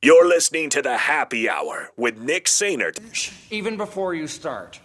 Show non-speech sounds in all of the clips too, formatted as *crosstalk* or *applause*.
You're listening to the Happy Hour with Nick Sainert Even before you start,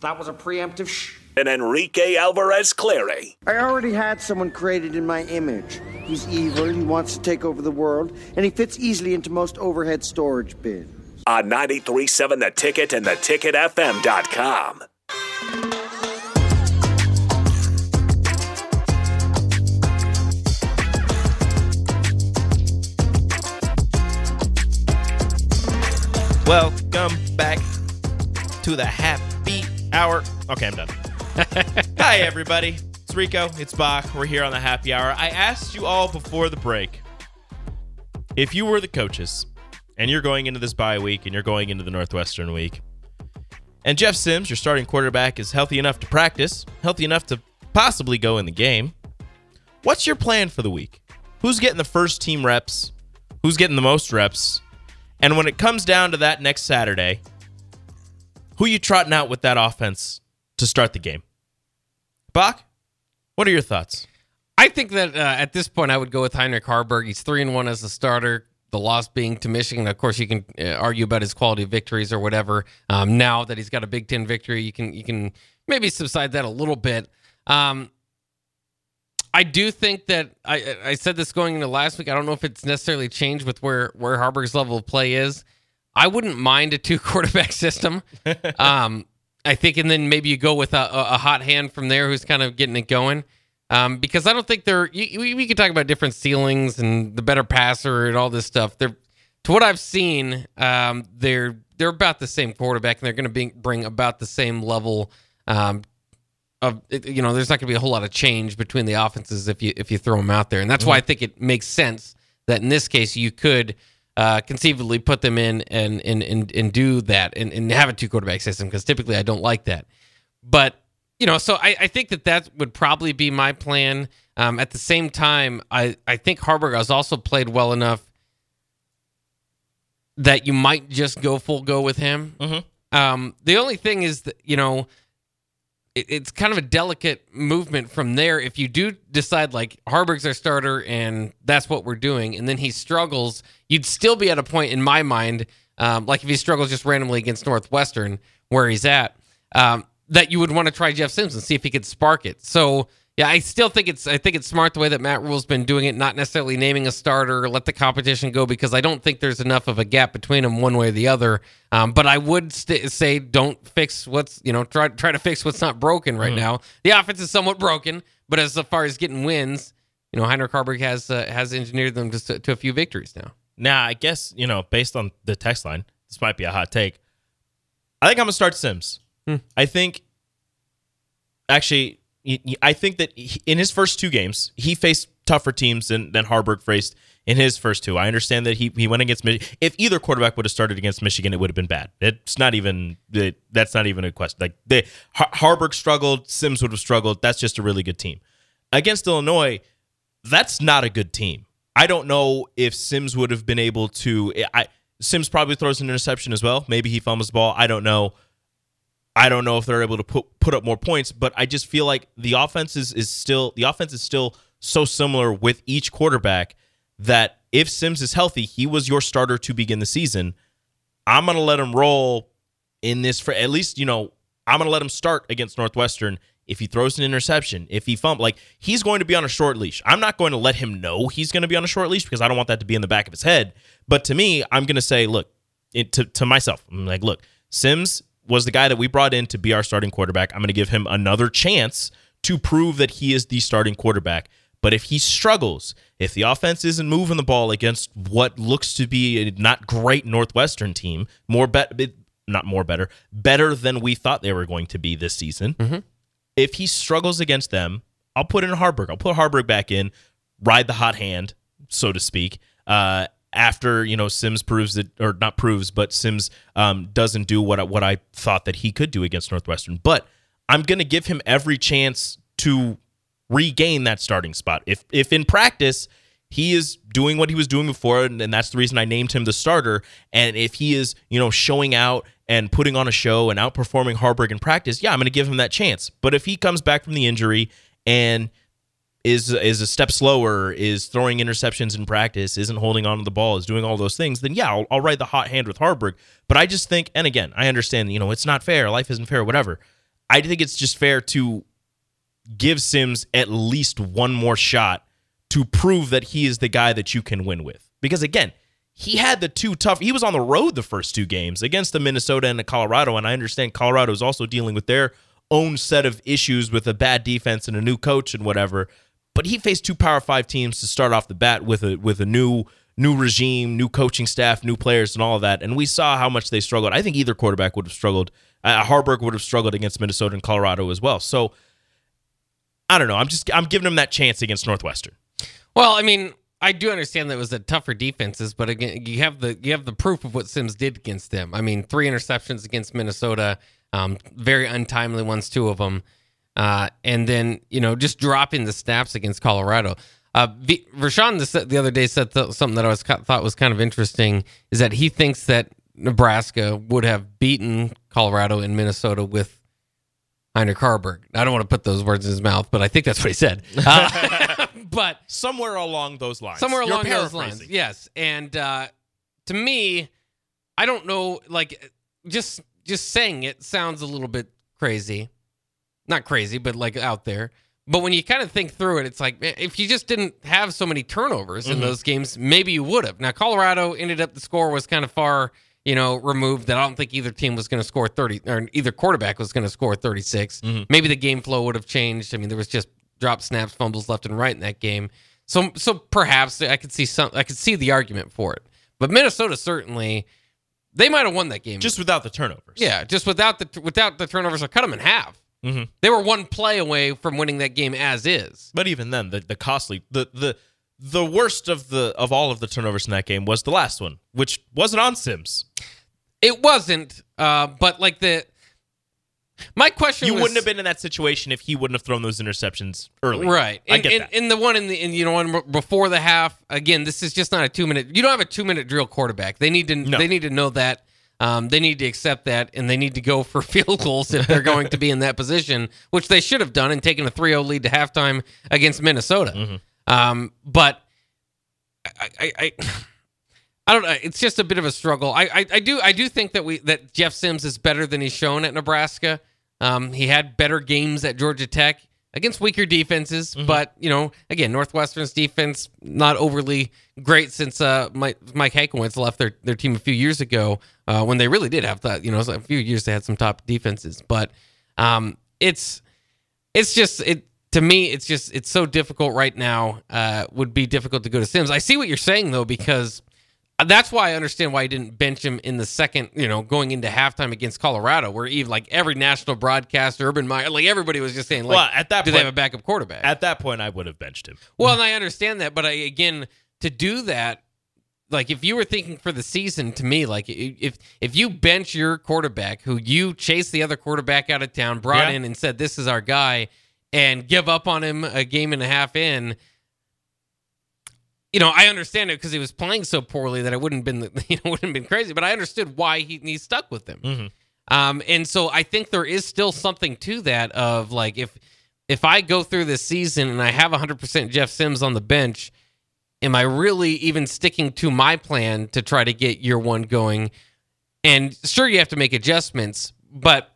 that was a preemptive shh. and Enrique Alvarez Clary I already had someone created in my image. He's evil, he wants to take over the world, and he fits easily into most overhead storage bins. on 93.7 The Ticket and theticketfm.com. Welcome back to the happy hour. Okay, I'm done. *laughs* Hi, everybody. It's Rico. It's Bach. We're here on the happy hour. I asked you all before the break if you were the coaches and you're going into this bye week and you're going into the Northwestern week, and Jeff Sims, your starting quarterback, is healthy enough to practice, healthy enough to possibly go in the game, what's your plan for the week? Who's getting the first team reps? Who's getting the most reps? And when it comes down to that next Saturday, who you trotting out with that offense to start the game? Bach, what are your thoughts? I think that uh, at this point, I would go with Heinrich Haarberg. He's three and one as a starter. The loss being to Michigan. Of course, you can uh, argue about his quality of victories or whatever. Um, now that he's got a Big Ten victory, you can you can maybe subside that a little bit. Um, I do think that I I said this going into last week. I don't know if it's necessarily changed with where where Haarberg's level of play is. I wouldn't mind a two *laughs* quarterback system. *laughs* um, I think, and then maybe you go with a, a hot hand from there who's kind of getting it going. Um, because I don't think they're. You, we, we could talk about different ceilings and the better passer and all this stuff. They're to what I've seen. Um, they're they're about the same quarterback, and they're going to bring about the same level. Um, of you know, there's not going to be a whole lot of change between the offenses if you if you throw them out there, and that's why I think it makes sense that in this case you could uh, conceivably put them in and and and, and do that and, and have a two quarterback system because typically I don't like that, but you know, so I, I think that that would probably be my plan. Um, at the same time, I I think Haarberg has also played well enough that you might just go full go with him. Mhm. Um, the only thing is that you know it, it's kind of a delicate movement from there. If you do decide like Haarberg's our starter and that's what we're doing, and then he struggles, you'd still be at a point in my mind, um, like if he struggles just randomly against Northwestern where he's at, um, that you would want to try Jeff Sims and see if he could spark it. So yeah, I still think it's I think it's smart the way that Matt Rhule's been doing it, not necessarily naming a starter, let the competition go because I don't think there's enough of a gap between them one way or the other. Um, but I would st- say don't fix what's you know try try to fix what's not broken right now. The offense is somewhat broken, but as far as getting wins, you know Heinrich Haarberg has uh, has engineered them just to, to a few victories now. Now, I guess, you know, based on the text line, this might be a hot take. I think I'm to start Sims. I think, actually, I think that in his first two games, he faced tougher teams than, than Haarberg faced in his first two. I understand that he, he went against Michigan. If either quarterback would have started against Michigan, it would have been bad. It's not even, it, that's not even a question. Like, they, Har- Haarberg struggled, Sims would have struggled. That's just a really good team. Against Illinois, that's not a good team. I don't know if Sims would have been able to. I Sims probably throws an interception as well. Maybe he fumbles the ball. I don't know. I don't know if they're able to put put up more points, but I just feel like the offense is, is still the offense is still so similar with each quarterback that if Sims is healthy, he was your starter to begin the season. I'm gonna let him roll in this for at least you know I'm gonna let him start against Northwestern. If he throws an interception, if he fumble, like he's going to be on a short leash. I'm not going to let him know he's going to be on a short leash because I don't want that to be in the back of his head. But to me, I'm going to say, look, it, to to myself, I'm like, look, Sims was the guy that we brought in to be our starting quarterback. I'm going to give him another chance to prove that he is the starting quarterback. But if he struggles, if the offense isn't moving the ball against what looks to be a not great Northwestern team, more bet, not more better, better than we thought they were going to be this season. If he struggles against them, I'll put in Haarberg. I'll put Haarberg back in, ride the hot hand, so to speak. Uh, after you know Sims proves that, or not proves, but Sims um, doesn't do what I, what I thought that he could do against Northwestern. But I'm going to give him every chance to regain that starting spot. If if in practice he is doing what he was doing before, and, and that's the reason I named him the starter. And if he is, you know, showing out and putting on a show and outperforming Haarberg in practice, yeah, I'm going to give him that chance. But if he comes back from the injury and is is a step slower, is throwing interceptions in practice, isn't holding on to the ball, is doing all those things, then yeah, I'll, I'll ride the hot hand with Haarberg. But I just think, and again, I understand, you know, it's not fair, life isn't fair, whatever. I think it's just fair to give Sims at least one more shot to prove that he is the guy that you can win with. Because again, he had the two tough. He was on the road the first two games against the Minnesota and the Colorado, and I understand Colorado is also dealing with their own set of issues with a bad defense and a new coach and whatever. But he faced two Power Five teams to start off the bat with a with a new new regime, new coaching staff, new players, and all of that. And we saw how much they struggled. I think either quarterback would have struggled. Uh, Haarberg would have struggled against Minnesota and Colorado as well. So I don't know. I'm just I'm giving him that chance against Northwestern. Well, I mean, I do understand that it was a tougher defenses, but again, you have the you have the proof of what Sims did against them. I mean, three interceptions against Minnesota, um, very untimely ones, two of them, uh, and then you know just dropping the snaps against Colorado. Uh, v- Rashawn the, the other day said th- something that I was thought was kind of interesting is that he thinks that Nebraska would have beaten Colorado and Minnesota with Heinrich Haarberg. I don't want to put those words in his mouth, but I think that's what he said. *laughs* Uh, *laughs* but somewhere along those lines, somewhere along those lines, yes. And uh, to me, I don't know. Like just just saying it sounds a little bit crazy, not crazy, but like out there. But when you kind of think through it, it's like if you just didn't have so many turnovers in mm-hmm. those games, maybe you would have. Now Colorado ended up the score was kind of far, you know, removed. That I don't think either team was going to score thirty, or either quarterback was going to score 36 mm-hmm. Maybe the game flow would have changed. I mean, there was just drop snaps, fumbles left and right in that game. So, so perhaps I could see some. I could see the argument for it. But Minnesota certainly, they might have won that game. just without the turnovers. yeah, just without the without the turnovers, I cut them in half. Mhm. They were one play away from winning that game as is. But even then, the the costly the the the worst of the of all of the turnovers in that game was the last one, which wasn't on Sims. It wasn't, uh, but like the my question You was, wouldn't have been in that situation if he wouldn't have thrown those interceptions early. Right. I And, get and, that. and the one in the in, you know one before the half again. This is just not a two minute. You don't have a two minute drill quarterback. They need to No. they need to know that. Um, they need to accept that, and they need to go for *laughs* field goals if they're going to be in that position, which they should have done and taken a 3-0 lead to halftime against Minnesota. Mm-hmm. Um, but I, I, I, *sighs* I don't know. It's just a bit of a struggle. I, I, I do I do think that we that Jeff Sims is better than he's shown at Nebraska. Um, he had better games at Georgia Tech against weaker defenses, but you know, again, Northwestern's defense not overly great since uh, Mike, Mike Hankwitz left their, their team a few years ago uh, when they really did have that. You know, a few years they had some top defenses, but um, it's it's just it to me it's just it's so difficult right now uh would be difficult to go to sims i see what you're saying though because that's why i understand why he didn't bench him in the second you know going into halftime against colorado where even like every national broadcaster urban meyer like everybody was just saying like Well, at that do they point- have a backup quarterback At that point, I would have benched him. well, and I understand that, but I, again, to do that, like if you were thinking for the season, to me, like if if you bench your quarterback, who you chased the other quarterback out of town, brought Yeah. in and said this is our guy, and give up on him a game and a half in. You know, I understand it because he was playing so poorly that it wouldn't been *laughs* you know wouldn't have been crazy, but I understood why he, he stuck with him. Um, and so I think there is still something to that of like if if I go through this season and I have 100% Jeff Sims on the bench, am I really even sticking to my plan to try to get year one going? And sure, you have to make adjustments, but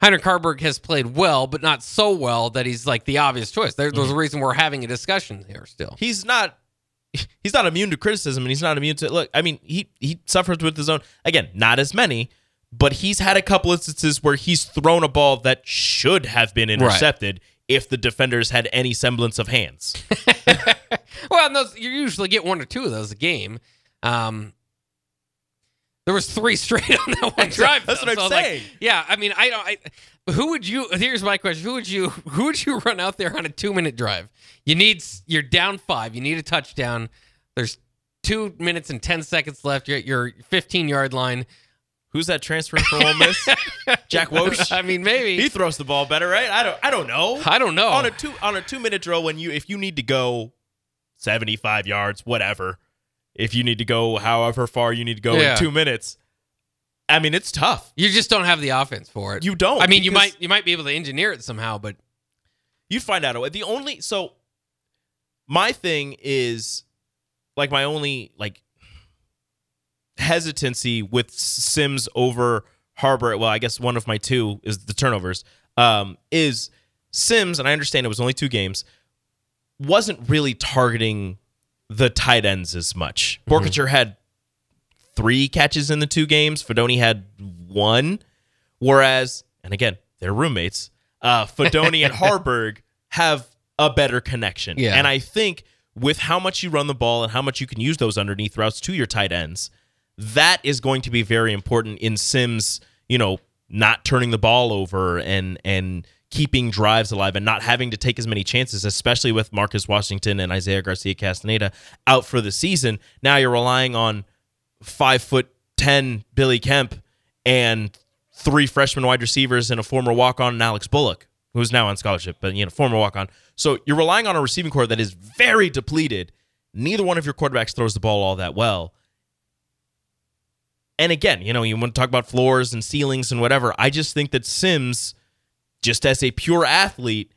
Heinrich Haarberg has played well, but not so well that he's like the obvious choice. There, there's a reason we're having a discussion here still. He's not. *laughs* He's not immune to criticism, and he's not immune to look. I mean, he he suffers with his own. Again, not as many, but he's had a couple instances where he's thrown a ball that should have been intercepted if the defenders had any semblance of hands. *laughs* Well, and those, you usually get one or two of those a game. Um, there was three straight *laughs* on that one drive. That's what I'm I like, saying. yeah, I mean, I don't. I, who would you? Here's my question: Who would you? *laughs* Who would you run out there on a two minute drive? You need. You're down five. You need a touchdown. There's two minutes and ten seconds left. You're at your 15 yard line. Who's that transferring from Ole Miss? *laughs* Jack Wosh. I mean, maybe. he throws the ball better, right? I don't. I don't know. I don't know. on a two on a two minute drill when you if you need to go 75 yards whatever if you need to go however far you need to go Yeah. in two minutes i mean it's tough you just don't have the offense for it. You don't, I mean, you might. You might be able to engineer it somehow, but you find out a way the only so my thing is like my only like hesitancy with Sims over Harbor. Well, I guess one of my two is the turnovers. Um, is Sims, and I understand it was only two games, wasn't really targeting the tight ends as much. Boerkircher had three catches in the two games. Fidone had one. Whereas, and again, they're roommates. Uh, Fidone and *laughs* Haarberg have a better connection. Yeah. And I think with how much you run the ball and how much you can use those underneath routes to your tight ends, that is going to be very important in Sims, you know, not turning the ball over and and keeping drives alive and not having to take as many chances, especially with Marcus Washington and Isaiah Garcia Castaneda out for the season. Now you're relying on five foot ten Billy Kemp and three freshman wide receivers and a former walk on and Alex Bullock, who's now on scholarship, but you know, former walk on. So you're relying on a receiving core that is very depleted. Neither one of your quarterbacks throws the ball all that well. And again, you know, you want to talk about floors and ceilings and whatever. I just think that Sims, just as a pure athlete,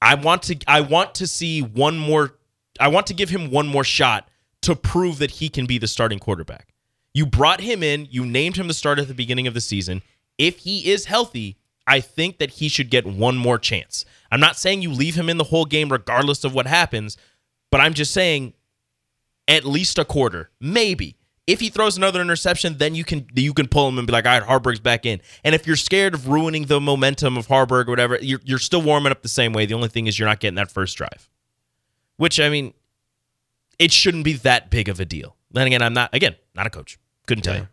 I want to I want to see one more I want to give him one more shot to prove that he can be the starting quarterback. You brought him in, you named him the starter at the beginning of the season. If he is healthy, I think that he should get one more chance. I'm not saying you leave him in the whole game regardless of what happens, but I'm just saying at least a quarter, maybe. If he throws another interception, then you can you can pull him and be like, all right, Haarberg's back in. And if you're scared of ruining the momentum of Haarberg or whatever, you're, you're still warming up the same way. The only thing is you're not getting that first drive, which I mean, it shouldn't be that big of a deal. Then again, I'm not again not a coach. Couldn't tell you.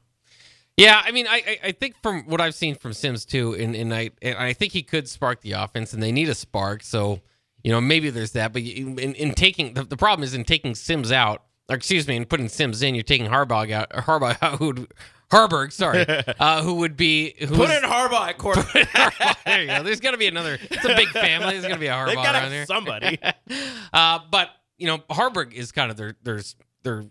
Yeah, I mean, I, I I think from what I've seen from Sims too, and, and I and I think he could spark the offense, and they need a spark. So you know maybe there's that, but in, in taking the, the problem is in taking Sims out, or excuse me, in putting Sims in, you're taking Harbaugh out, Harbaugh *laughs* out, who would, Haarberg, sorry, *laughs* uh, who would be who Put was- in Harbaugh at quarterback. *laughs* there you go. There's got to be another. It's a big family. There's got to be a Harbaugh around there. somebody. Uh, but you know, Haarberg is kind of their there's they're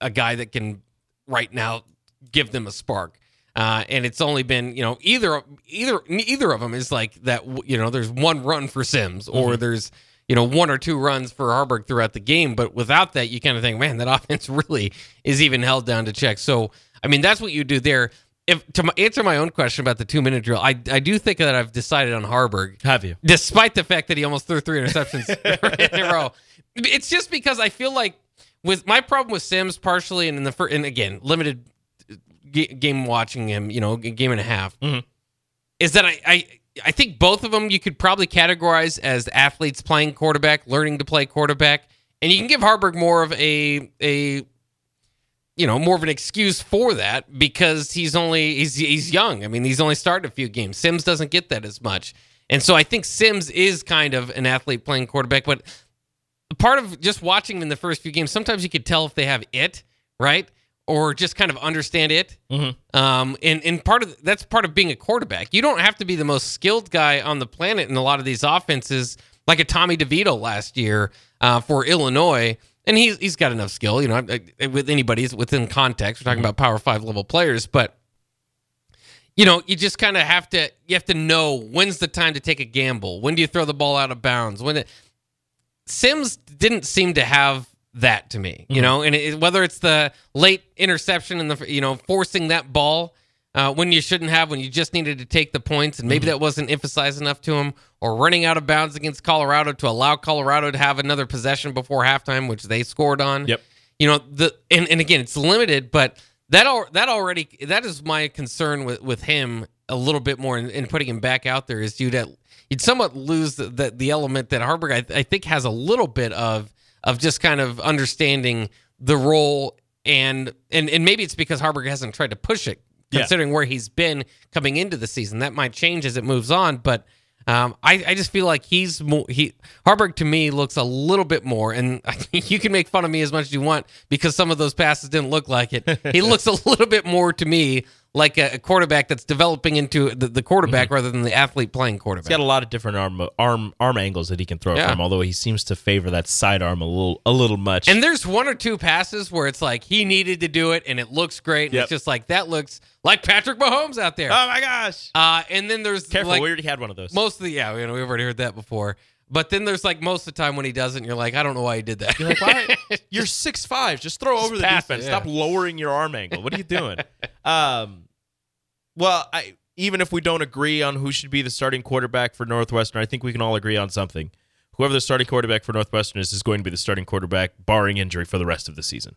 a guy that can right now give them a spark. Uh, and it's only been you know either either either of them is like that you know there's one run for Sims or there's you know one or two runs for Haarberg throughout the game but without that you kind of think man that *laughs* offense really is even held down to check so I mean that's what you do there if to my, answer my own question about the two minute drill I I do think that I've decided on Haarberg have you? despite the fact that he almost threw three interceptions *laughs* in a row. It's just because I feel like with my problem with Sims partially, and in the first, and again, limited g- game watching him, you know, game and a half, Mhm. is that I, I I think both of them you could probably categorize as athletes playing quarterback, learning to play quarterback, and you can give Haarberg more of a a you know more of an excuse for that because he's only he's he's young. I mean, he's only started a few games. Sims doesn't get that as much, and so I think Sims is kind of an athlete playing quarterback. But part of just watching them in the first few games, sometimes you could tell if they have it right or just kind of understand it. Um, and and part of that's part of being a quarterback. You don't have to be the most skilled guy on the planet in a lot of these offenses, like a Tommy DeVito last year uh, for Illinois. And he's he's got enough skill, you know, I- I- with anybody it's within context. We're talking about Power Five level players, but you know, you just kind of have to you have to know when's the time to take a gamble. When do you throw the ball out of bounds? When it, Sims didn't seem to have that to me, you know, and it, whether it's the late interception and the you know forcing that ball uh, when you shouldn't have, when you just needed to take the points, and maybe that wasn't emphasized enough to him, or running out of bounds against Colorado to allow Colorado to have another possession before halftime, which they scored on. Yep. You know the and, and again it's limited, but that al- that already that is my concern with with him a little bit more and in putting him back out there is you'd at, you'd somewhat lose the, the the element that Haarberg I, I think has a little bit of of just kind of understanding the role and and and maybe it's because Haarberg hasn't tried to push it Yeah. considering where he's been coming into the season. That might change as it moves on, but um, I, I just feel like he's more he Haarberg to me looks a little bit more, and *laughs* you can make fun of me as much as you want because some of those passes didn't look like it. He *laughs* looks a little bit more to me like a, a quarterback that's developing into the, the quarterback rather than the athlete playing quarterback. He's got a lot of different arm arm arm angles that he can throw Yeah. from. Although he seems to favor that side arm a little a little much. And there's one or two passes where it's like he needed to do it and it looks great. And Yep. It's just like that looks like Patrick Mahomes out there. oh my gosh! Uh, and then there's Careful, like we already had one of those. most of the yeah, you know, we've already heard that before. But then there's like most of the time when he doesn't, you're like, I don't know why he did that. You're like, why? *laughs* You're six five. Just throw over the it, defense. yeah. Stop lowering your arm angle. What are you doing? *laughs* um, well, I even if we don't agree on who should be the starting quarterback for Northwestern, I think we can all agree on something. Whoever the starting quarterback for Northwestern is, is going to be the starting quarterback, barring injury, for the rest of the season.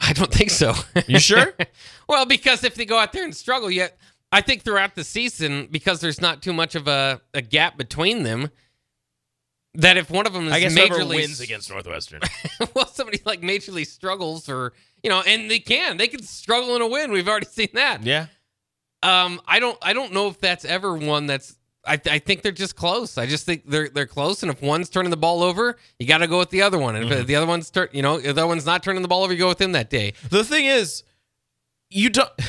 I don't think so. You sure? *laughs* well, because if they go out there and struggle, yet I think throughout the season, because there's not too much of a, a gap between them, that if one of them is I guess majorly wins against Northwestern. *laughs* well, somebody like majorly struggles, or you know, and they can, they can struggle in a win. We've already *laughs* seen that. yeah. Um, I don't, I don't know if that's ever one that's. I, I think they're just close. I just think they're they're close, and if one's turning the ball over, you got to go with the other one. And Mm-hmm. if the other one's turn, you know, if the other one's not turning the ball over, you go with him that day. The thing is, you don't. *laughs*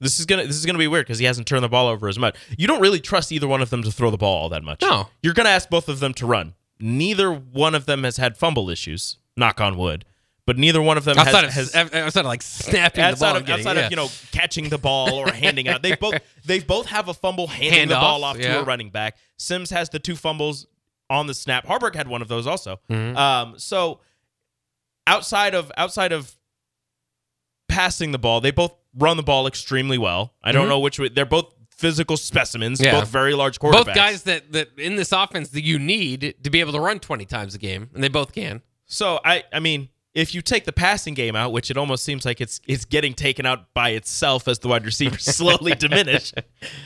This is gonna this is gonna be weird because he hasn't turned the ball over as much. You don't really trust either one of them to throw the ball all that much. No. you're gonna ask both of them to run. Neither one of them has had fumble issues. Knock on wood. But neither one of them Outside has, of has outside of like snapping the outside ball, of getting- outside yeah. of you know catching the ball or handing out. They *laughs* both they both have a fumble handing the Handoff, ball off to a running back. Sims has the two fumbles on the snap. Haarberg had one of those also. Mm-hmm. Um, so outside of outside of passing the ball, they both run the ball extremely well. I don't know which way they're both physical specimens. Yeah. both very large quarterbacks. both guys that that in this offense that you need to be able to run twenty times a game, and they both can. So I I mean, if you take the passing game out, which it almost seems like it's it's getting taken out by itself as the wide receivers *laughs* slowly diminish,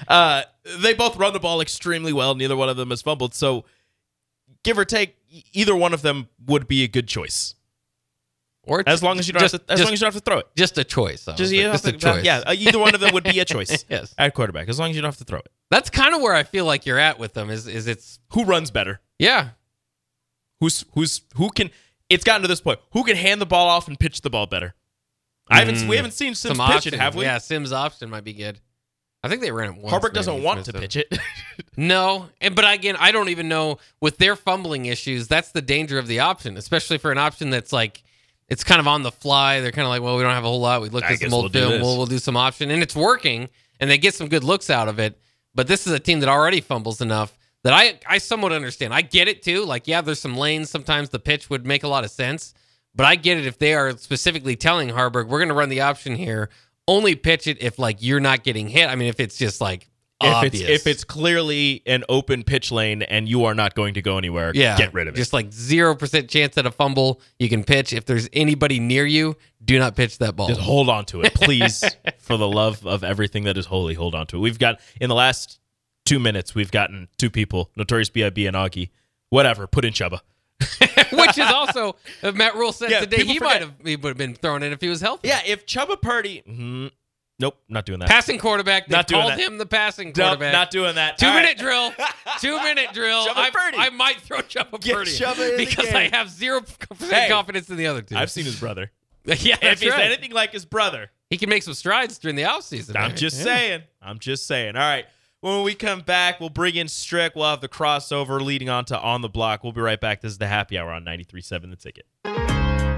uh, they both run the ball extremely well. Neither one of them has fumbled. So give or take, either one of them would be a good choice Or as long as you don't just, have to, as just, long as you don't have to throw it. just a choice. I Just, like, don't a choice. yeah, uh, either one of them would be a *laughs* choice Yes. at quarterback as long as you don't have to throw it. That's kind of where I feel like you're at with them. Is is it's Who runs better? yeah. Who's who's who can? It's gotten to this point. Who can hand the ball off and pitch the ball better? I haven't. We haven't seen Sims Some pitch option. it, have we? Yeah, Sims option might be good. I think they ran it once. Haarberg doesn't want to pitch it. *laughs* No, and but again, I don't even know with their fumbling issues. That's the danger of the option, especially for an option that's like it's kind of on the fly. They're kind of like, well, we don't have a whole lot. We looked I at some old we'll film. We'll, we'll do some option, and it's working, and they get some good looks out of it. But this is a team that already fumbles enough that I I somewhat understand. I get it too. Like, yeah, there's some lanes. Sometimes the pitch would make a lot of sense, but I get it if they are specifically telling Haarberg, we're going to run the option here. Only pitch it if like you're not getting hit. I mean, if it's just like if it's if it's clearly an open pitch lane and you are not going to go anywhere, Yeah. get rid of it. Just like 0% chance at a fumble you can pitch. If there's anybody near you, do not pitch that ball. Just hold on to it, please. *laughs* for the love of everything that is holy, hold on to it. We've got in the last two minutes, we've gotten two people, Notorious B.I.B. and Augie. Whatever, put in Chubba. *laughs* Which is also, if Matt Rhule said Yeah, today, he forget. might have he would have been thrown in if he was healthy. Yeah, if Chubba Purdy, mhm, nope, not doing that. Passing quarterback. They Not doing called that. him the passing Nope, quarterback. not doing that. Two All minute right. drill. *laughs* Two minute drill. Chubba I, Purdy. I might throw Chubba Get Purdy Chubba because. I have zero percent *laughs* Hey, confidence in the other two. I've seen his brother. *laughs* yeah, if he's right. anything like his brother, he can make some strides during the offseason. I'm man. just Yeah. saying. I'm just saying. All right. When we come back, we'll bring in Strick. We'll have the crossover leading on to On the Block. We'll be right back. This is the happy hour on 93.7 The Ticket.